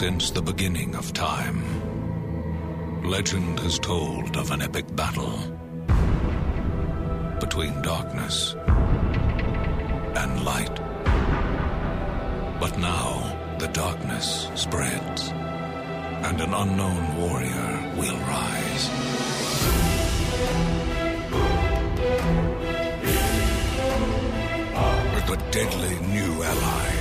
Since the beginning of time, legend has told of an epic battle between darkness and light. But now the darkness spreads, and an unknown warrior will rise. With a deadly new ally.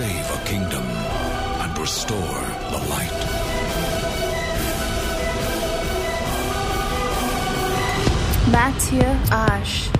Save a kingdom and restore the light. Mathieu Ash.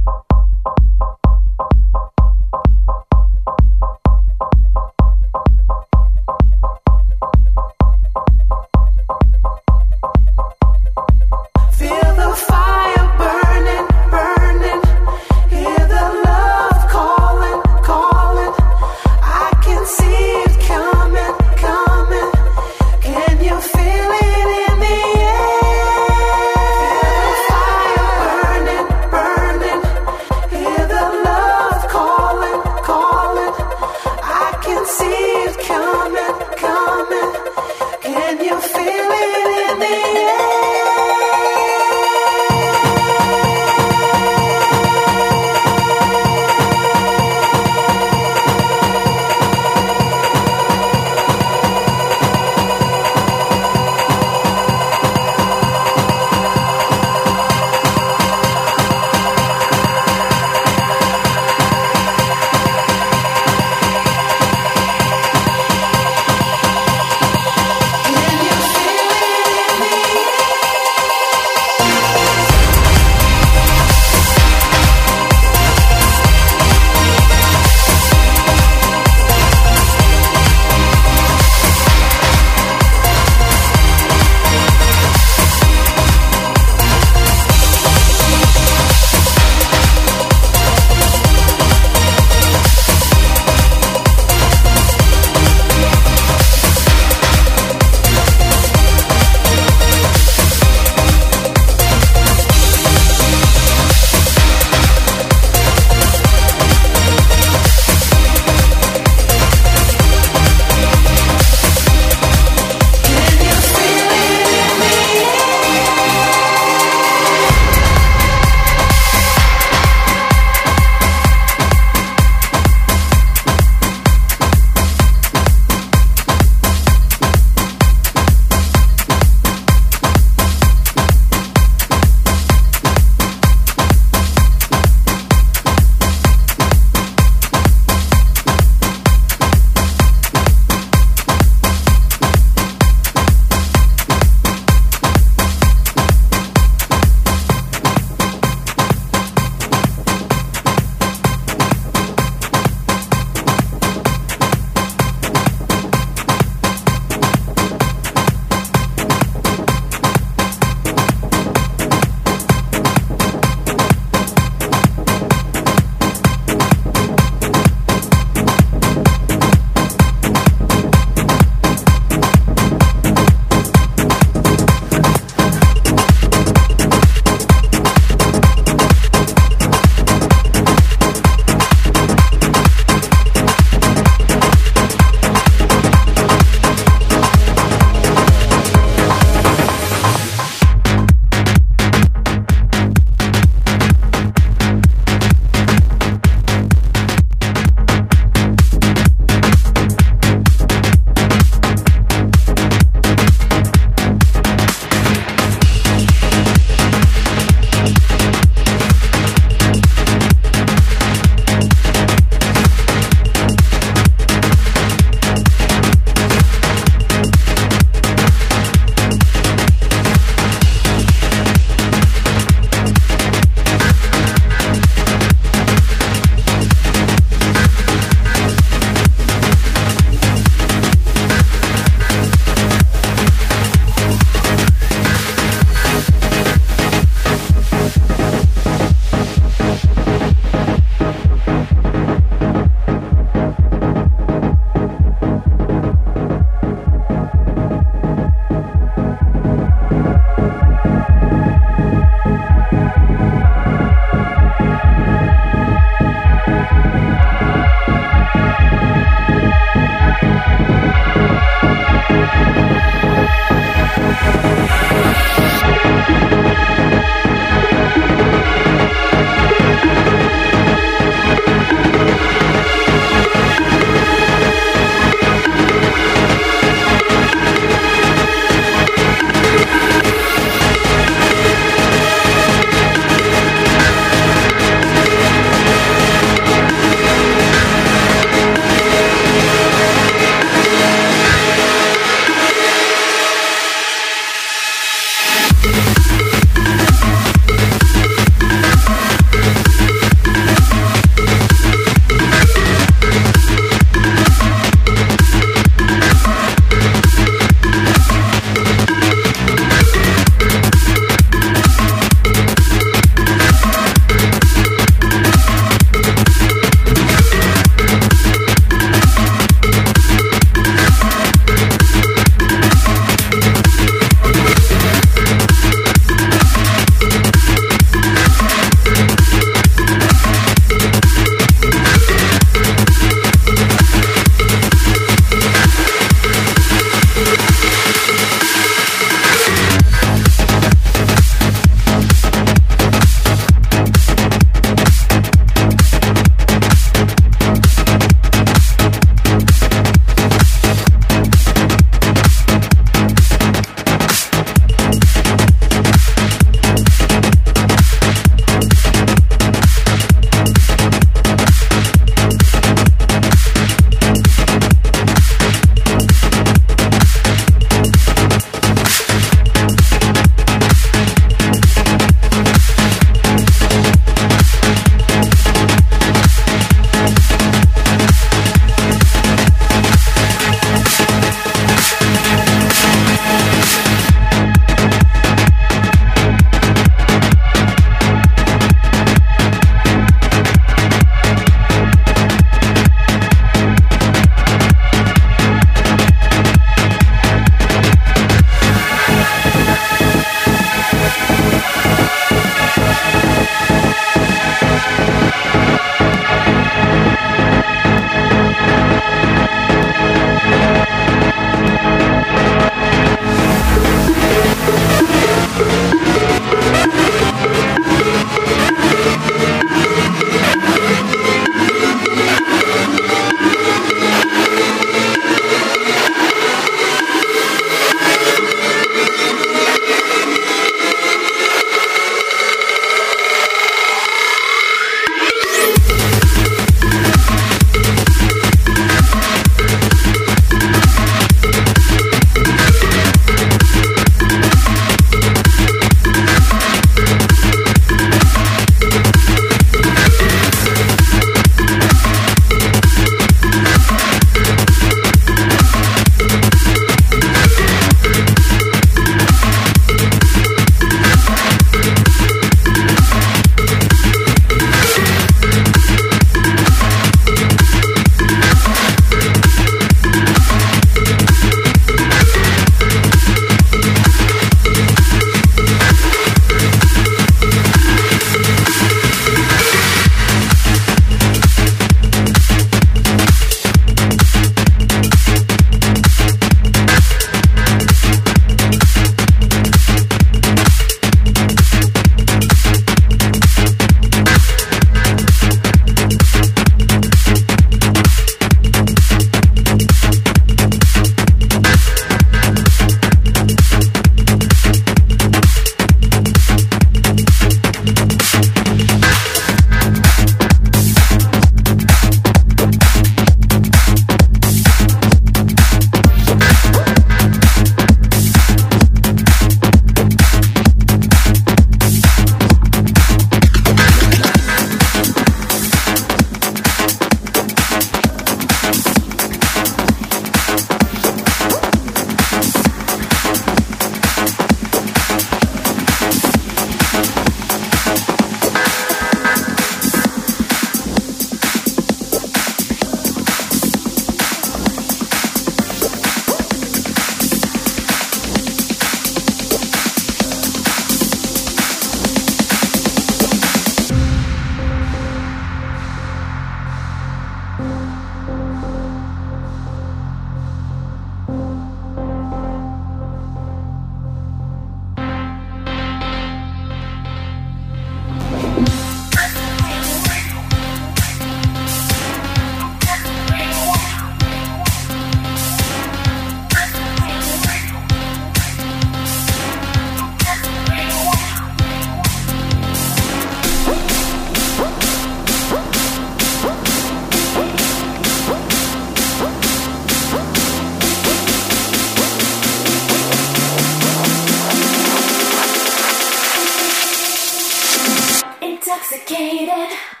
intoxicated.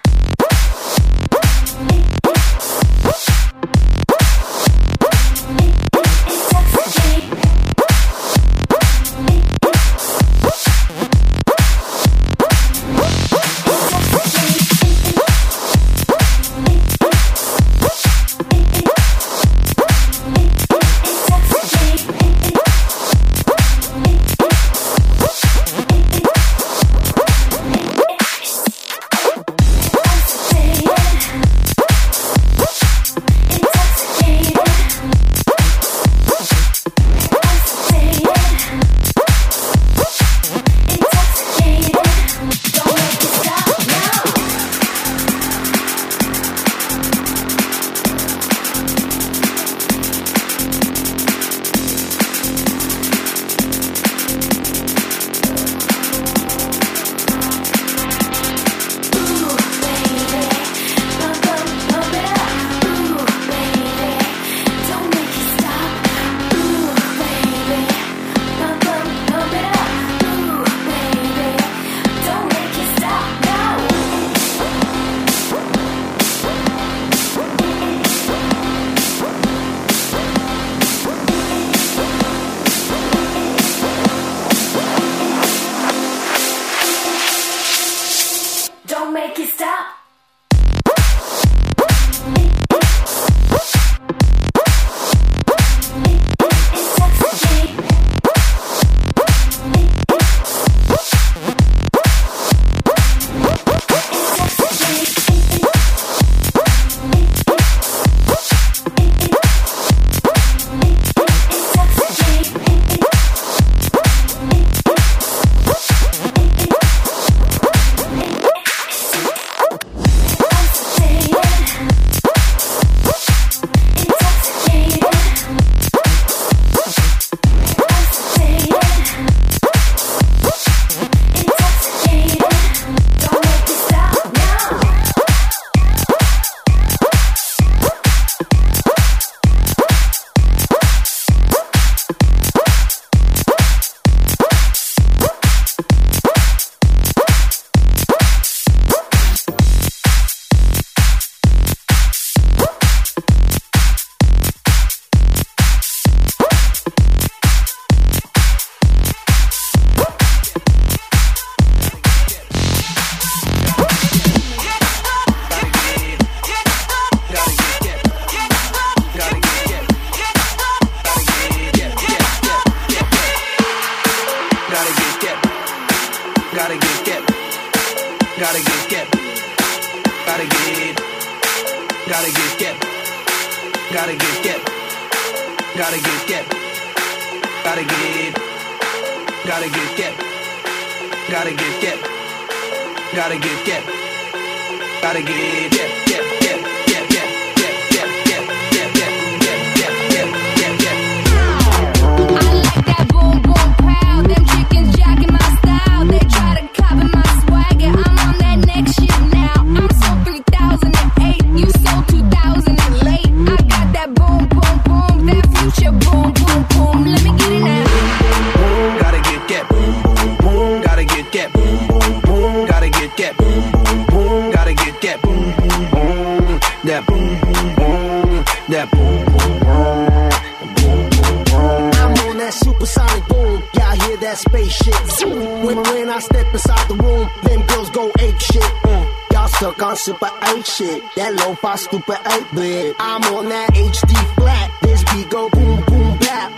Super 8 shit. That low fi stupid 8 bit. I'm on that HD flat. This beat go boom boom bap.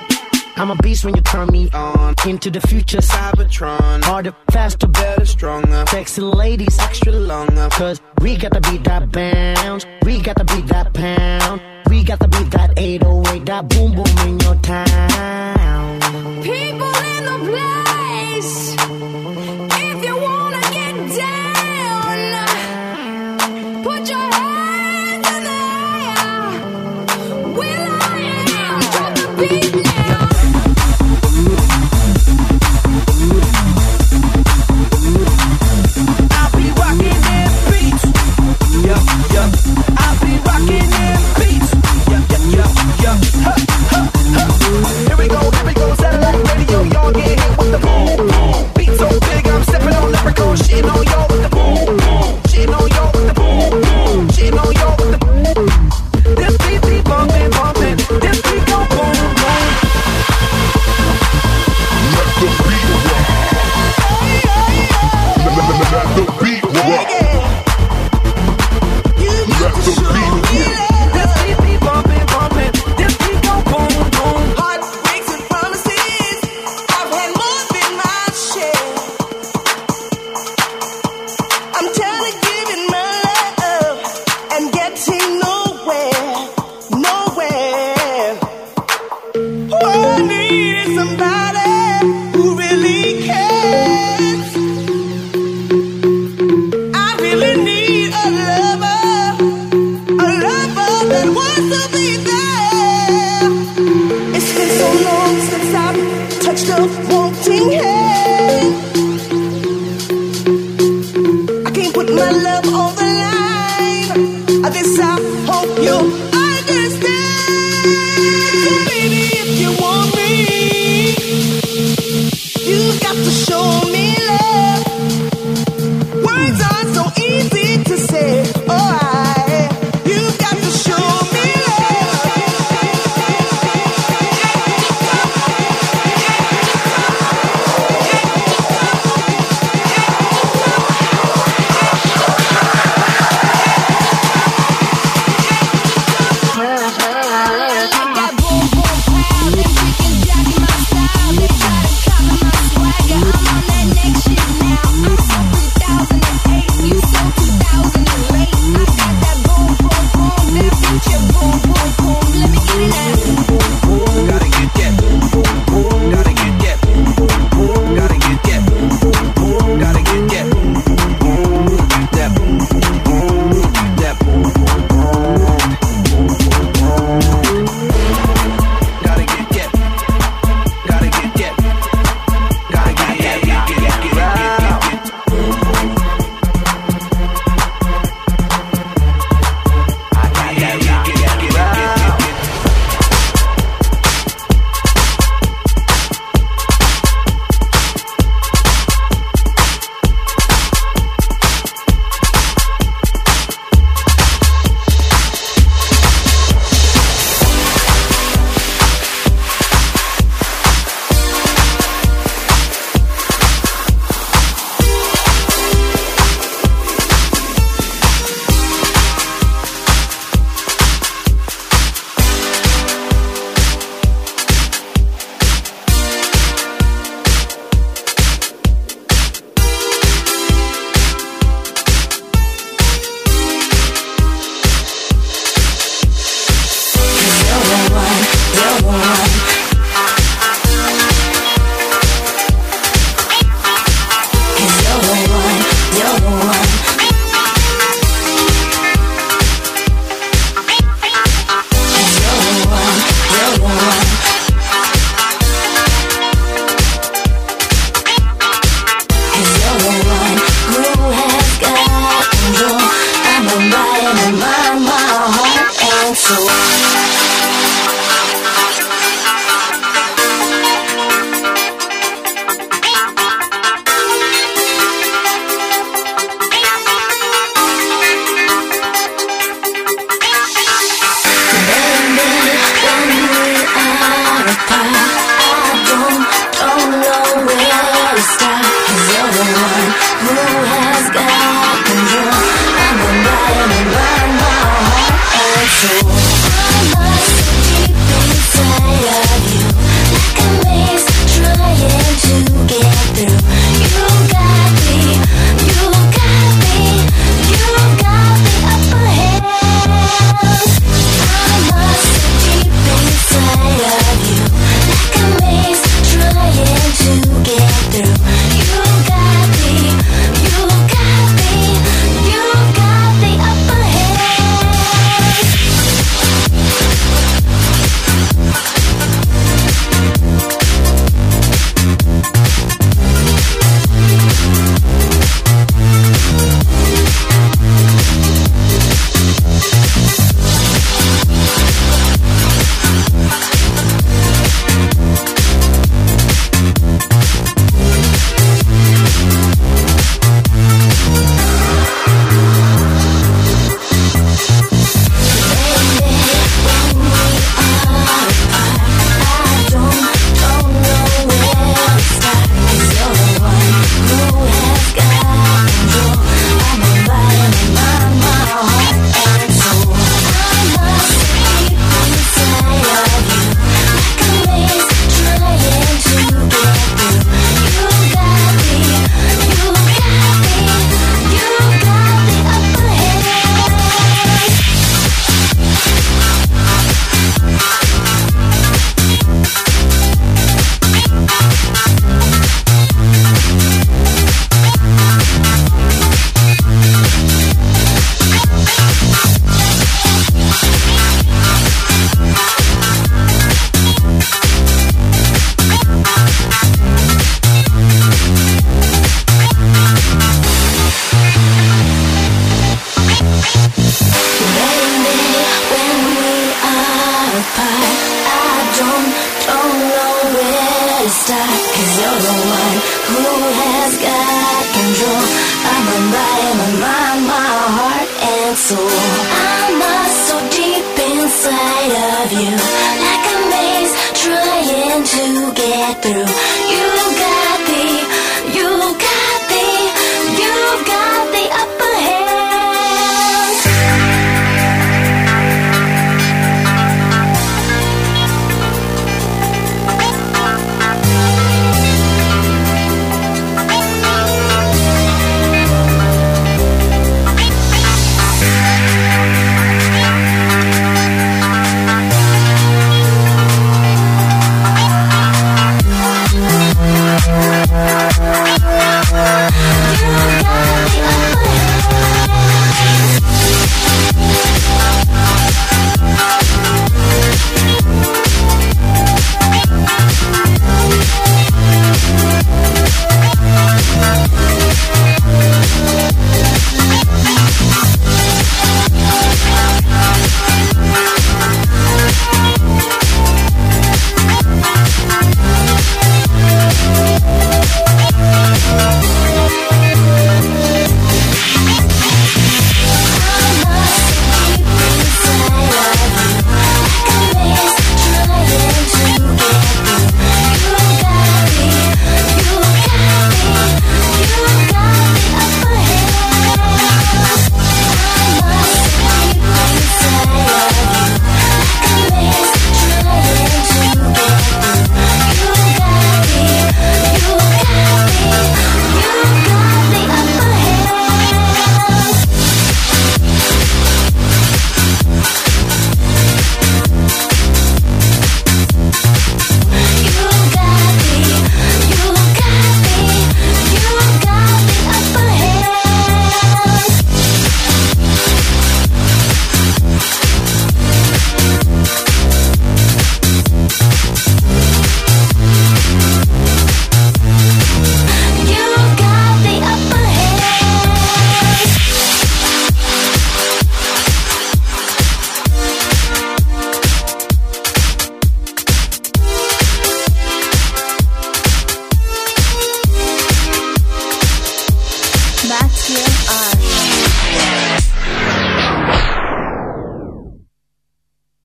I'm a beast when you turn me on. Into the future, Cybertron. Harder, faster, better, stronger. Sexy ladies, extra longer. Cause we got to beat that bounce. We got to beat that pound. We got to beat that 808, that boom boom in your town. People in the place.